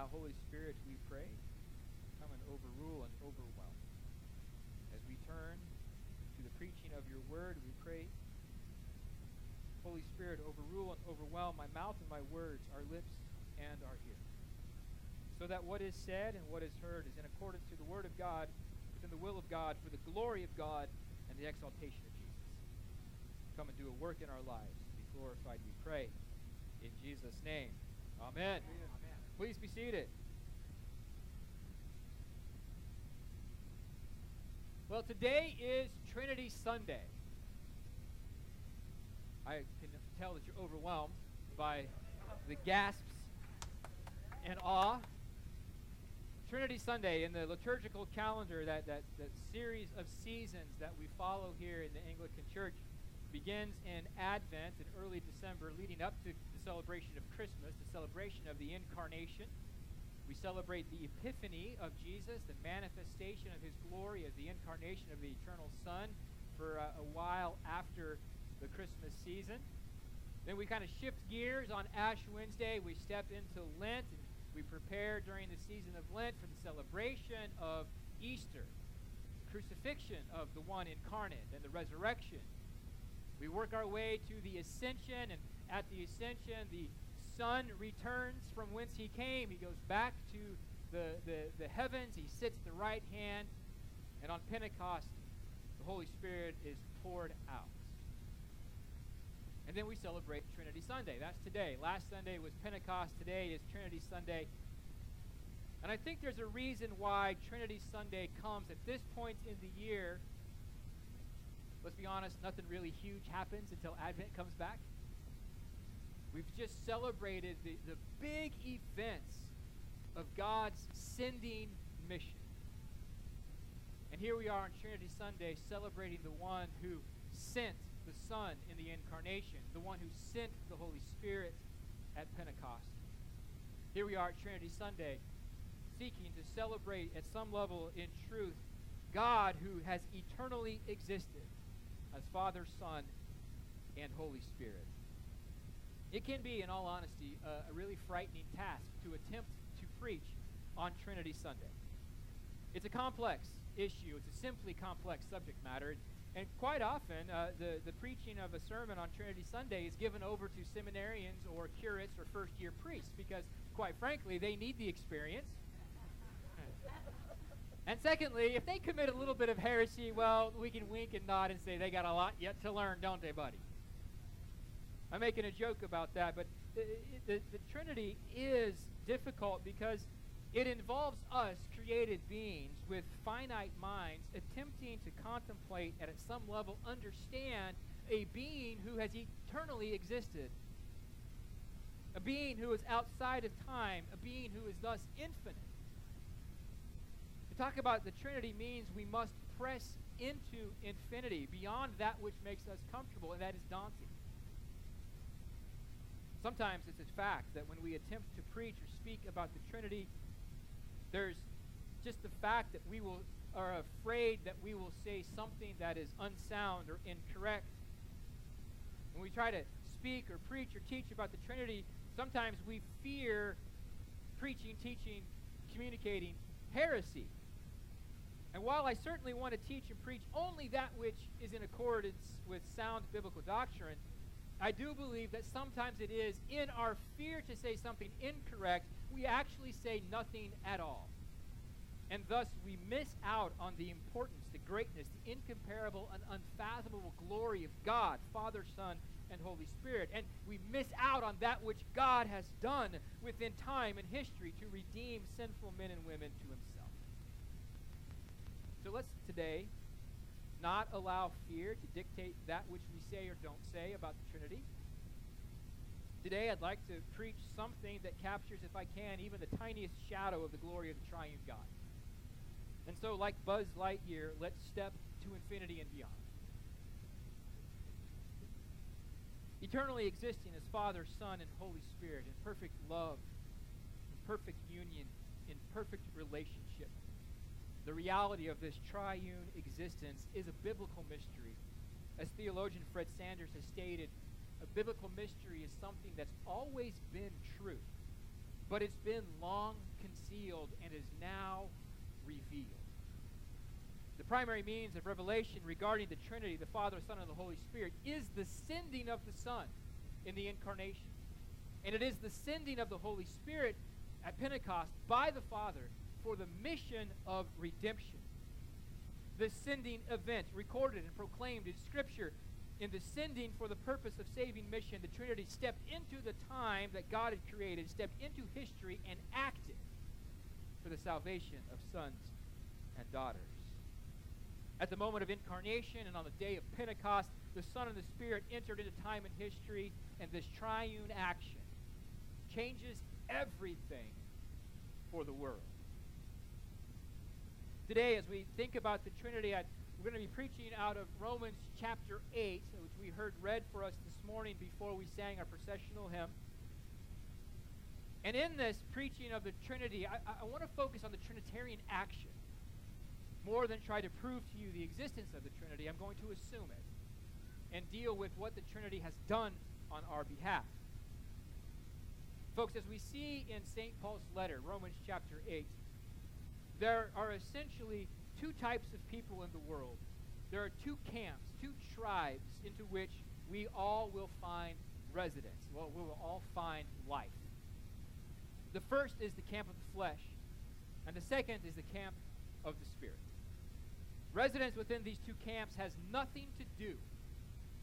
Now, Holy Spirit, we pray, come and overrule and overwhelm. As we turn to the preaching of your word, we pray, Holy Spirit, overrule and overwhelm my mouth and my words, our lips and our ears. So that what is said and what is heard is in accordance to the word of God, within the will of God, for the glory of God and the exaltation of Jesus. Come and do a work in our lives. Be glorified, we pray. In Jesus' name. Amen. Amen. Please be seated. Well, today is Trinity Sunday. I can tell that you're overwhelmed by the gasps and awe. Trinity Sunday in the liturgical calendar, that, that, that series of seasons that we follow here in the Anglican Church, begins in Advent in early December, leading up to the celebration of Christmas, the celebration of the Incarnation. We celebrate the Epiphany of Jesus, the manifestation of his glory as the incarnation of the eternal Son for uh, a while after the Christmas season. Then we kind of shift gears on Ash Wednesday. We step into Lent and we prepare during the season of Lent for the celebration of Easter, the crucifixion of the one incarnate, and the resurrection we work our way to the ascension, and at the ascension, the Son returns from whence he came. He goes back to the, the, the heavens, he sits at the right hand, and on Pentecost, the Holy Spirit is poured out. And then we celebrate Trinity Sunday. That's today. Last Sunday was Pentecost. Today is Trinity Sunday. And I think there's a reason why Trinity Sunday comes at this point in the year let's be honest, nothing really huge happens until Advent comes back. We've just celebrated the, the big events of God's sending mission. And here we are on Trinity Sunday celebrating the one who sent the Son in the incarnation, the one who sent the Holy Spirit at Pentecost. Here we are at Trinity Sunday seeking to celebrate at some level in truth God who has eternally existed as Father, Son, and Holy Spirit. It can be, in all honesty, a, a really frightening task to attempt to preach on Trinity Sunday. It's a complex issue, it's a simply complex subject matter. And quite often, uh, the, the preaching of a sermon on Trinity Sunday is given over to seminarians or curates or first year priests because, quite frankly, they need the experience and secondly, if they commit a little bit of heresy, well, we can wink and nod and say they got a lot yet to learn, don't they, buddy? I'm making a joke about that, but the, the, the Trinity is difficult because it involves us, created beings, with finite minds, attempting to contemplate and at some level understand a being who has eternally existed. A being who is outside of time, a being who is thus infinite To talk about the Trinity means we must press into infinity, beyond that which makes us comfortable, and that is daunting. Sometimes it's a fact that when we attempt to preach or speak about the Trinity, there's just the fact that we will are afraid that we will say something that is unsound or incorrect. When we try to speak or preach or teach about the Trinity, sometimes we fear preaching, teaching, communicating heresy. And while I certainly want to teach and preach only that which is in accordance with sound biblical doctrine, I do believe that sometimes it is in our fear to say something incorrect, we actually say nothing at all. And thus we miss out on the importance, the greatness, the incomparable and unfathomable glory of God, Father, Son, and Holy Spirit. And we miss out on that which God has done within time and history to redeem sinful men and women to himself. So let's today not allow fear to dictate that which we say or don't say about the Trinity. Today, I'd like to preach something that captures, if I can, even the tiniest shadow of the glory of the triune God. And so, like Buzz Lightyear, let's step to infinity and beyond. Eternally existing as Father, Son, and Holy Spirit in perfect love, in perfect union, in perfect relationship the reality of this triune existence is a biblical mystery. As theologian Fred Sanders has stated, a biblical mystery is something that's always been true, but it's been long concealed and is now revealed. The primary means of revelation regarding the Trinity, the Father, the Son, and the Holy Spirit, is the sending of the Son in the incarnation. And it is the sending of the Holy Spirit at Pentecost by the Father for the mission of redemption. The sending event recorded and proclaimed in Scripture in the sending for the purpose of saving mission, the Trinity stepped into the time that God had created, stepped into history, and acted for the salvation of sons and daughters. At the moment of incarnation and on the day of Pentecost, the Son and the Spirit entered into time and history, and this triune action changes everything for the world. Today, as we think about the Trinity, I, we're going to be preaching out of Romans chapter 8, which we heard read for us this morning before we sang our processional hymn. And in this preaching of the Trinity, I, I want to focus on the Trinitarian action more than try to prove to you the existence of the Trinity, I'm going to assume it and deal with what the Trinity has done on our behalf. Folks, as we see in St. Paul's letter, Romans chapter 8, there are essentially two types of people in the world. There are two camps, two tribes into which we all will find residence. Well, we will all find life. The first is the camp of the flesh, and the second is the camp of the spirit. Residence within these two camps has nothing to do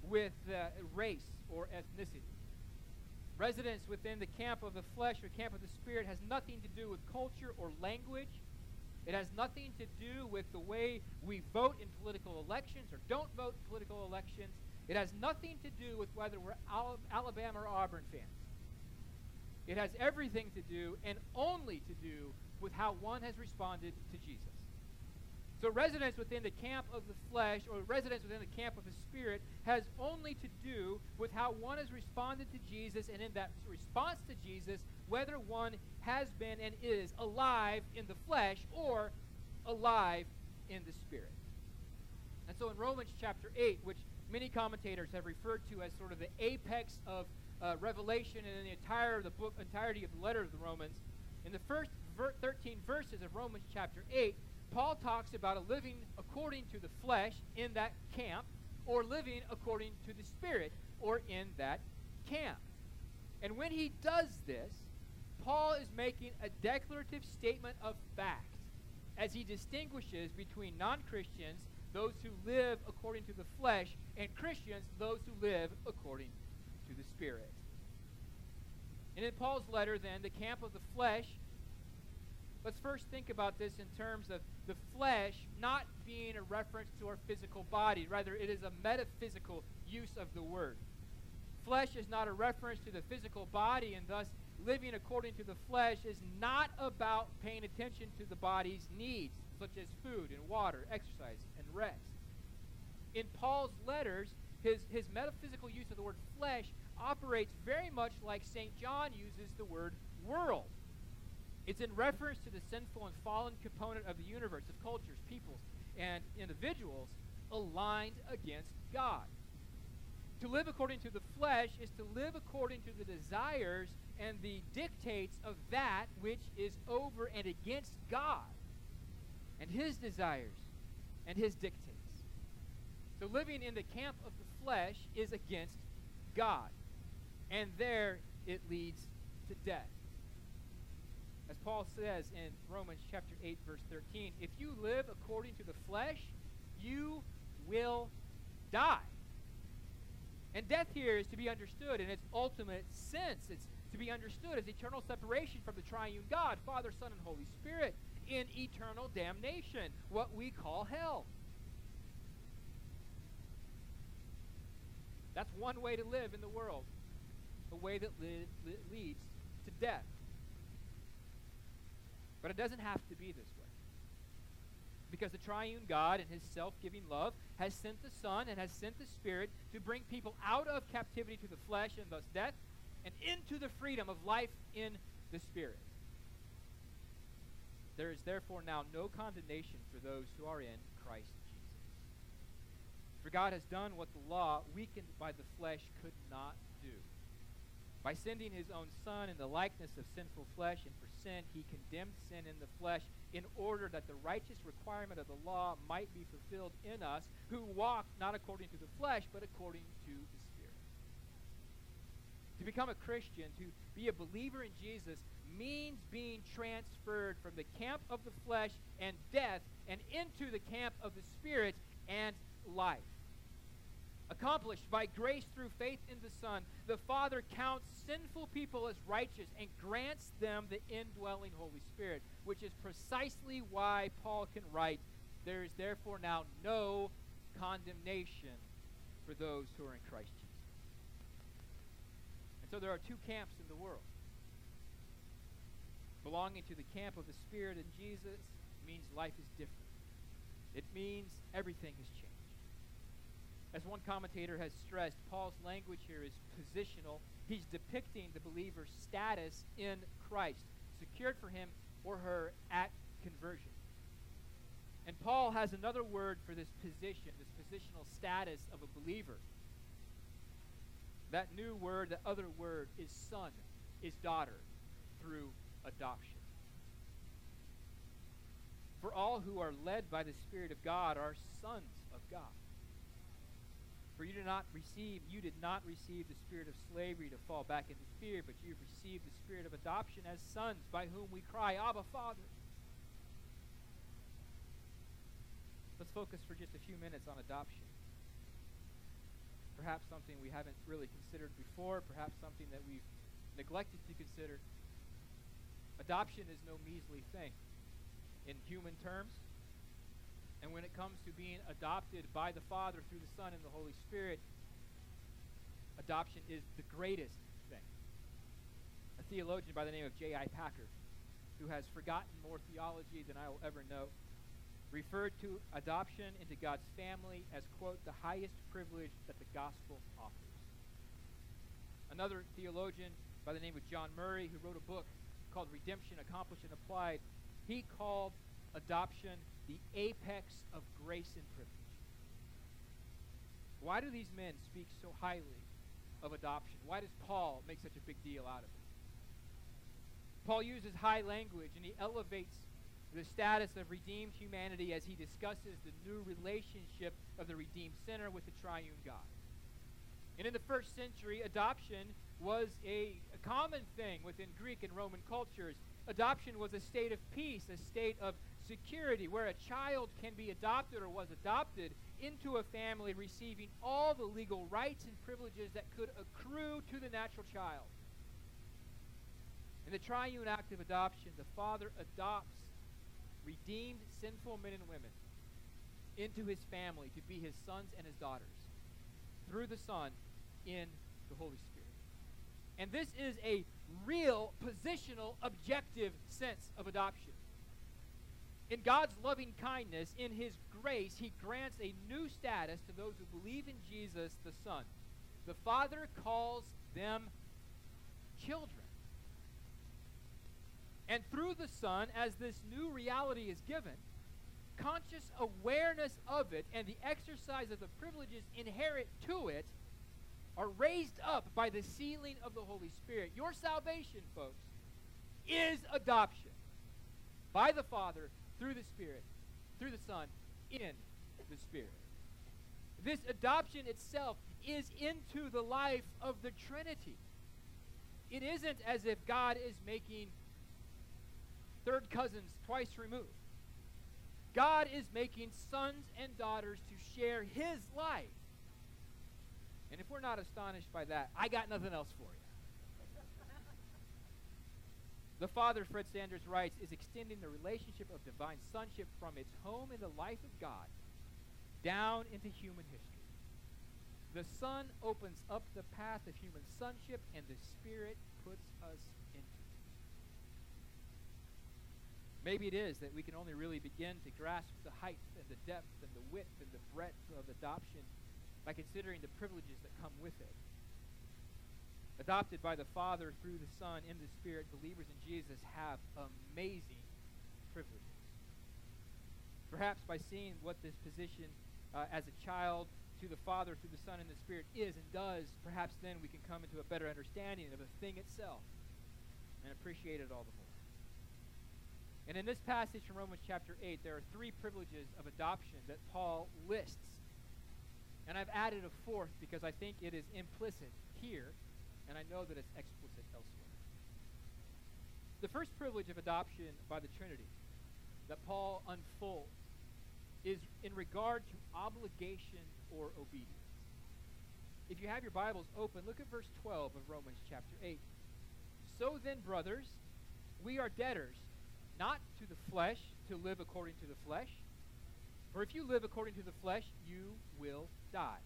with uh, race or ethnicity. Residence within the camp of the flesh or camp of the spirit has nothing to do with culture or language. It has nothing to do with the way we vote in political elections or don't vote in political elections. It has nothing to do with whether we're Alabama or Auburn fans. It has everything to do and only to do with how one has responded to Jesus. So, residence within the camp of the flesh or residence within the camp of the spirit has only to do with how one has responded to Jesus, and in that response to Jesus, whether one has been and is alive in the flesh or alive in the spirit. And so, in Romans chapter 8, which many commentators have referred to as sort of the apex of uh, Revelation and in the entire the book, entirety of the letter of the Romans, in the first ver- 13 verses of Romans chapter 8, Paul talks about a living according to the flesh in that camp, or living according to the Spirit, or in that camp. And when he does this, Paul is making a declarative statement of fact as he distinguishes between non Christians, those who live according to the flesh, and Christians, those who live according to the Spirit. And in Paul's letter, then, the camp of the flesh Let's first think about this in terms of the flesh not being a reference to our physical body. Rather, it is a metaphysical use of the word. Flesh is not a reference to the physical body, and thus living according to the flesh is not about paying attention to the body's needs, such as food and water, exercise, and rest. In Paul's letters, his, his metaphysical use of the word flesh operates very much like St. John uses the word world. It's in reference to the sinful and fallen component of the universe, of cultures, peoples, and individuals aligned against God. To live according to the flesh is to live according to the desires and the dictates of that which is over and against God and his desires and his dictates. So living in the camp of the flesh is against God. And there it leads to death. As Paul says in Romans chapter 8 verse 13, if you live according to the flesh, you will die. And death here is to be understood in its ultimate sense. It's to be understood as eternal separation from the triune God, Father, Son, and Holy Spirit, in eternal damnation, what we call hell. That's one way to live in the world, a way that li- li- leads to death. But it doesn't have to be this way. Because the triune God and his self giving love has sent the Son and has sent the Spirit to bring people out of captivity to the flesh and thus death and into the freedom of life in the Spirit. There is therefore now no condemnation for those who are in Christ Jesus. For God has done what the law, weakened by the flesh, could not do By sending his own Son in the likeness of sinful flesh, and for sin, he condemned sin in the flesh in order that the righteous requirement of the law might be fulfilled in us who walk not according to the flesh, but according to the Spirit. To become a Christian, to be a believer in Jesus, means being transferred from the camp of the flesh and death and into the camp of the Spirit and life accomplished by grace through faith in the Son, the Father counts sinful people as righteous and grants them the indwelling Holy Spirit, which is precisely why Paul can write, There is therefore now no condemnation for those who are in Christ Jesus. And so there are two camps in the world. Belonging to the camp of the Spirit in Jesus means life is different. It means everything has changed. As one commentator has stressed, Paul's language here is positional. He's depicting the believer's status in Christ, secured for him or her at conversion. And Paul has another word for this position, this positional status of a believer. That new word, that other word, is son, is daughter, through adoption. For all who are led by the Spirit of God are sons of God. For you did not receive, you did not receive the spirit of slavery to fall back into fear, but you received the spirit of adoption as sons, by whom we cry, Abba, Father. Let's focus for just a few minutes on adoption. Perhaps something we haven't really considered before, perhaps something that we've neglected to consider. Adoption is no measly thing. In human terms, and when it comes to being adopted by the Father through the Son and the Holy Spirit, adoption is the greatest thing. A theologian by the name of J.I. Packer, who has forgotten more theology than I will ever know, referred to adoption into God's family as, quote, the highest privilege that the gospel offers. Another theologian by the name of John Murray, who wrote a book called Redemption Accomplished and Applied, he called adoption the apex of grace and privilege. Why do these men speak so highly of adoption? Why does Paul make such a big deal out of it? Paul uses high language and he elevates the status of redeemed humanity as he discusses the new relationship of the redeemed sinner with the triune God. And in the first century, adoption was a, a common thing within Greek and Roman cultures. Adoption was a state of peace, a state of security, where a child can be adopted or was adopted into a family receiving all the legal rights and privileges that could accrue to the natural child. In the triune act of adoption, the Father adopts redeemed sinful men and women into his family to be his sons and his daughters through the Son in the Holy Spirit. And this is a real positional, objective sense of adoption. In God's loving kindness, in His grace, He grants a new status to those who believe in Jesus the Son. The Father calls them children. And through the Son, as this new reality is given, conscious awareness of it and the exercise of the privileges inherent to it are raised up by the sealing of the Holy Spirit. Your salvation, folks, is adoption by the Father through the Spirit, through the Son, in the Spirit. This adoption itself is into the life of the Trinity. It isn't as if God is making third cousins twice removed. God is making sons and daughters to share his life. And if we're not astonished by that, I got nothing else for you. The Father, Fred Sanders writes, is extending the relationship of divine sonship from its home in the life of God down into human history. The Son opens up the path of human sonship, and the Spirit puts us into it. Maybe it is that we can only really begin to grasp the height and the depth and the width and the breadth of adoption by considering the privileges that come with it. Adopted by the Father through the Son in the Spirit, believers in Jesus have amazing privileges. Perhaps by seeing what this position uh, as a child to the Father through the Son and the Spirit is and does, perhaps then we can come into a better understanding of the thing itself and appreciate it all the more. And in this passage from Romans chapter 8, there are three privileges of adoption that Paul lists. And I've added a fourth because I think it is implicit here, and I know that it's explicit elsewhere. The first privilege of adoption by the Trinity that Paul unfolds is in regard to obligation or obedience. If you have your Bibles open, look at verse 12 of Romans chapter 8. So then, brothers, we are debtors, not to the flesh, to live according to the flesh. For if you live according to the flesh, you will die.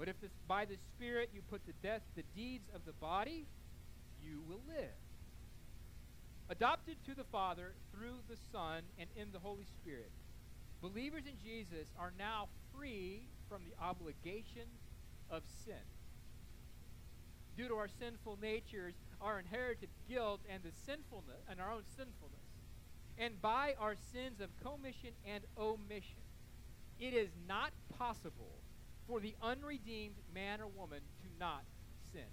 But if this, by the Spirit you put to death the deeds of the body, you will live. Adopted to the Father through the Son and in the Holy Spirit, believers in Jesus are now free from the obligation of sin. Due to our sinful natures, our inherited guilt, and the sinfulness and our own sinfulness, and by our sins of commission and omission, it is not possible for the unredeemed man or woman to not sin.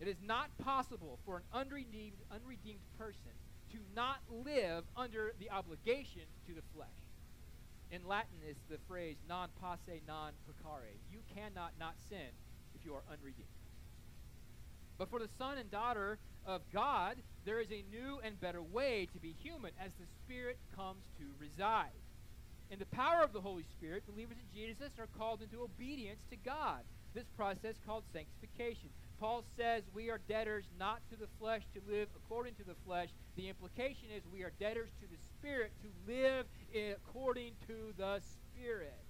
It is not possible for an unredeemed, unredeemed person to not live under the obligation to the flesh. In Latin is the phrase non posse non peccare. You cannot not sin if you are unredeemed. But for the son and daughter of God, there is a new and better way to be human as the Spirit comes to reside. In the power of the Holy Spirit, believers in Jesus are called into obedience to God. This process called sanctification. Paul says we are debtors not to the flesh to live according to the flesh. The implication is we are debtors to the Spirit to live according to the Spirit.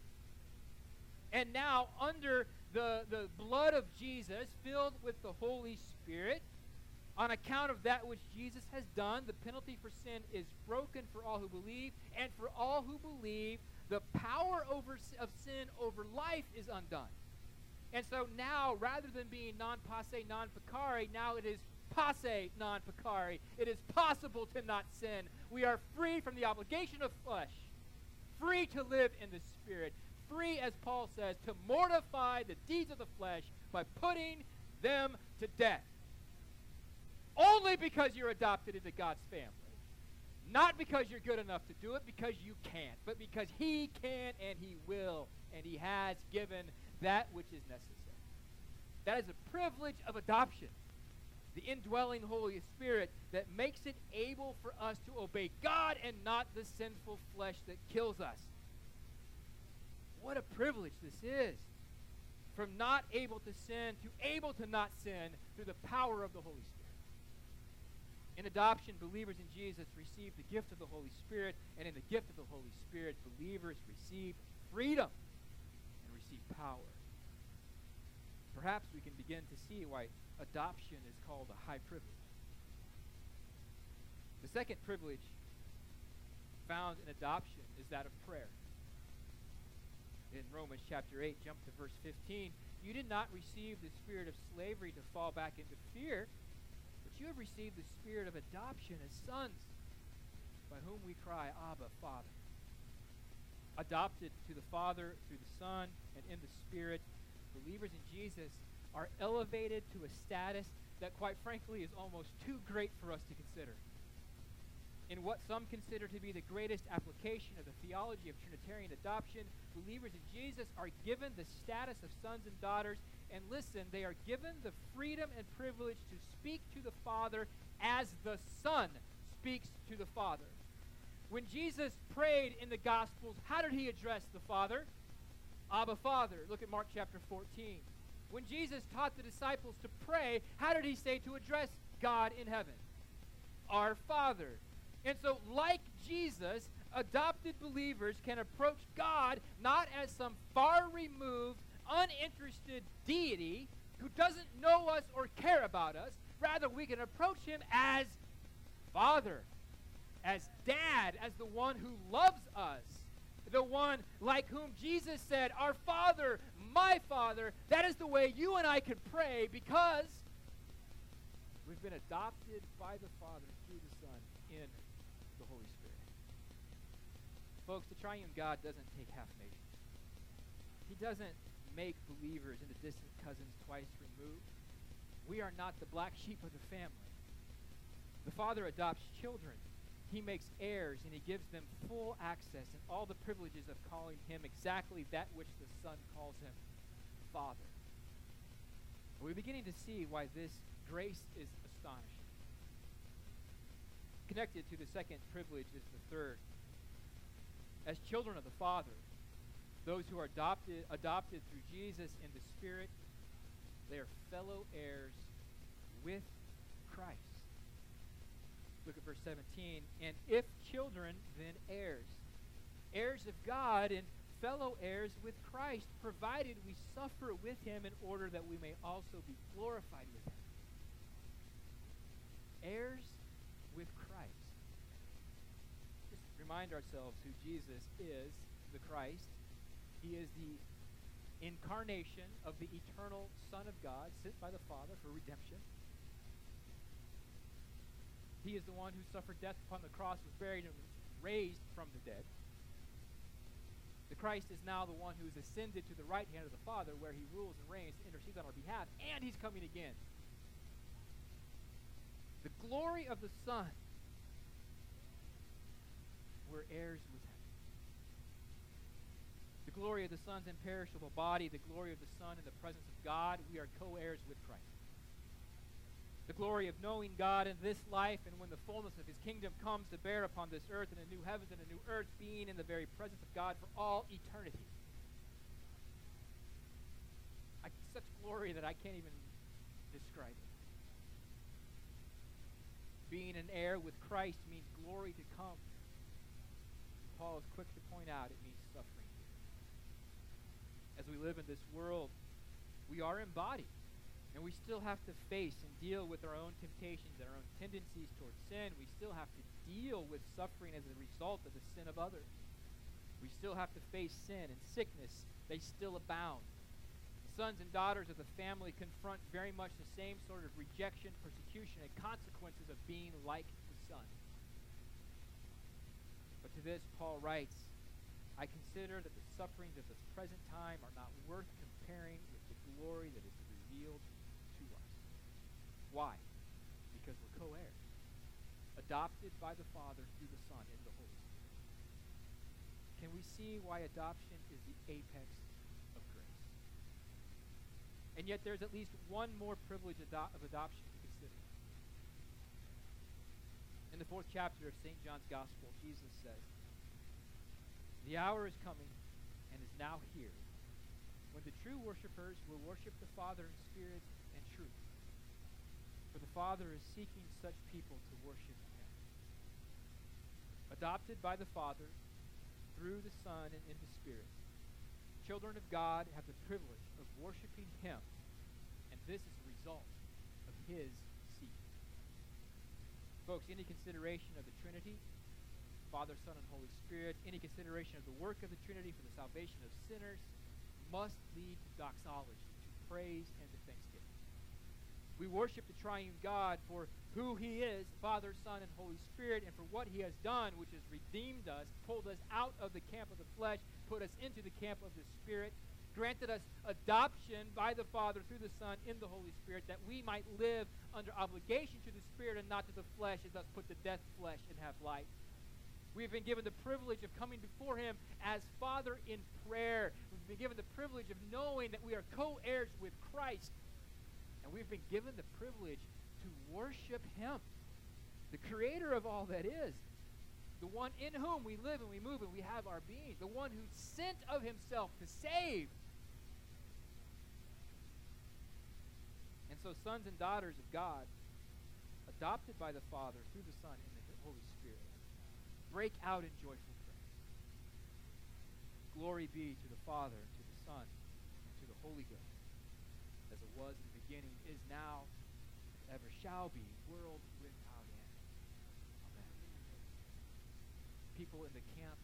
And now, under the, the blood of Jesus, filled with the Holy Spirit, on account of that which Jesus has done, the penalty for sin is broken for all who believe, and for all who believe, the power over, of sin over life is undone. And so now, rather than being non posse, non peccare, now it is posse, non peccare. It is possible to not sin. We are free from the obligation of flesh, free to live in the Spirit, free, as Paul says, to mortify the deeds of the flesh by putting them to death only because you're adopted into God's family. Not because you're good enough to do it, because you can't, but because He can and He will, and He has given that which is necessary. That is a privilege of adoption. The indwelling Holy Spirit that makes it able for us to obey God and not the sinful flesh that kills us. What a privilege this is. From not able to sin to able to not sin through the power of the Holy Spirit. In adoption, believers in Jesus receive the gift of the Holy Spirit, and in the gift of the Holy Spirit, believers receive freedom and receive power. Perhaps we can begin to see why adoption is called a high privilege. The second privilege found in adoption is that of prayer. In Romans chapter 8, jump to verse 15. You did not receive the spirit of slavery to fall back into fear you have received the spirit of adoption as sons, by whom we cry, Abba, Father. Adopted to the Father through the Son and in the Spirit, believers in Jesus are elevated to a status that, quite frankly, is almost too great for us to consider. In what some consider to be the greatest application of the theology of Trinitarian adoption, believers in Jesus are given the status of sons and daughters and listen, they are given the freedom and privilege to speak to the Father as the Son speaks to the Father. When Jesus prayed in the Gospels, how did he address the Father? Abba, Father. Look at Mark chapter 14. When Jesus taught the disciples to pray, how did he say to address God in heaven? Our Father. And so, like Jesus, adopted believers can approach God not as some far removed uninterested deity who doesn't know us or care about us. Rather, we can approach him as Father, as Dad, as the one who loves us, the one like whom Jesus said, Our Father, my Father. That is the way you and I can pray because we've been adopted by the Father through the Son in the Holy Spirit. Folks, the triune God doesn't take half measures. He doesn't make believers into distant cousins twice removed. We are not the black sheep of the family. The Father adopts children. He makes heirs, and He gives them full access and all the privileges of calling Him exactly that which the Son calls Him Father. We're beginning to see why this grace is astonishing. Connected to the second privilege is the third. As children of the Father, those who are adopted, adopted through Jesus in the Spirit, they are fellow heirs with Christ. Look at verse 17. And if children, then heirs. Heirs of God and fellow heirs with Christ, provided we suffer with him in order that we may also be glorified with him. Heirs with Christ. Just remind ourselves who Jesus is, the Christ. He is the incarnation of the eternal Son of God, sent by the Father for redemption. He is the one who suffered death upon the cross, was buried, and was raised from the dead. The Christ is now the one who is ascended to the right hand of the Father, where he rules and reigns and intercedes on our behalf, and he's coming again. The glory of the Son. We're heirs with glory of the Son's imperishable body, the glory of the Son in the presence of God, we are co heirs with Christ the glory of knowing God in this life and when the fullness of his kingdom comes to bear upon this earth and a new heavens and a new earth, being in the very presence of God for all eternity. I, such glory that I can't even describe it. Being an heir with Christ means glory to come. Paul is quick to point out it means suffering. As we live in this world, we are embodied and we still have to face and deal with our own temptations and our own tendencies towards sin. We still have to deal with suffering as a result of the sin of others. We still have to face sin and sickness. They still abound. Sons and daughters of the family confront very much the same sort of rejection, persecution, and consequences of being like the Son. But to this, Paul writes, I consider that the sufferings of this present time are not worth comparing with the glory that is revealed to us. why? Because we're co heirs, adopted by the Father through the Son in the Holy Spirit. Can we see why adoption is the apex of grace? And yet, there's at least one more privilege ado- of adoption to consider. In the fourth chapter of St. John's Gospel, Jesus says, The hour is coming and is now here when the true worshippers will worship the Father in spirit and truth for the Father is seeking such people to worship Him. Adopted by the Father through the Son and in the Spirit, children of God have the privilege of worshiping Him, and this is a result of His seeking. Folks, any consideration of the Trinity, Father, Son, and Holy Spirit, any consideration of the work of the Trinity for the salvation of sinners, must lead to doxology, to praise and to thanksgiving. We worship the triune God for who he is, Father, Son, and Holy Spirit, and for what he has done, which has redeemed us, pulled us out of the camp of the flesh, put us into the camp of the Spirit, granted us adoption by the Father through the Son in the Holy Spirit, that we might live under obligation to the Spirit and not to the flesh, and thus put to death flesh and have life. We have been given the privilege of coming before Him as Father in prayer. We've been given the privilege of knowing that we are co heirs with Christ and we've been given the privilege to worship Him, the creator of all that is, the one in whom we live and we move and we have our being, the one who sent of Himself to save. And so, sons and daughters of God, adopted by the Father through the Son and the Holy Spirit, break out in joyful praise. Glory be to the Father, to the Son, and to the Holy Ghost, as it was in the beginning, is now, ever shall be, world without end. Amen. People in the camp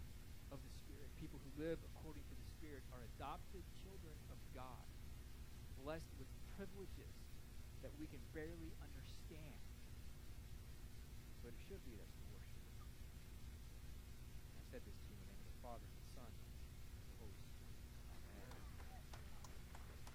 of the Spirit, people who live according to the Spirit, are adopted children of God, blessed with privileges that we can barely understand. But it should us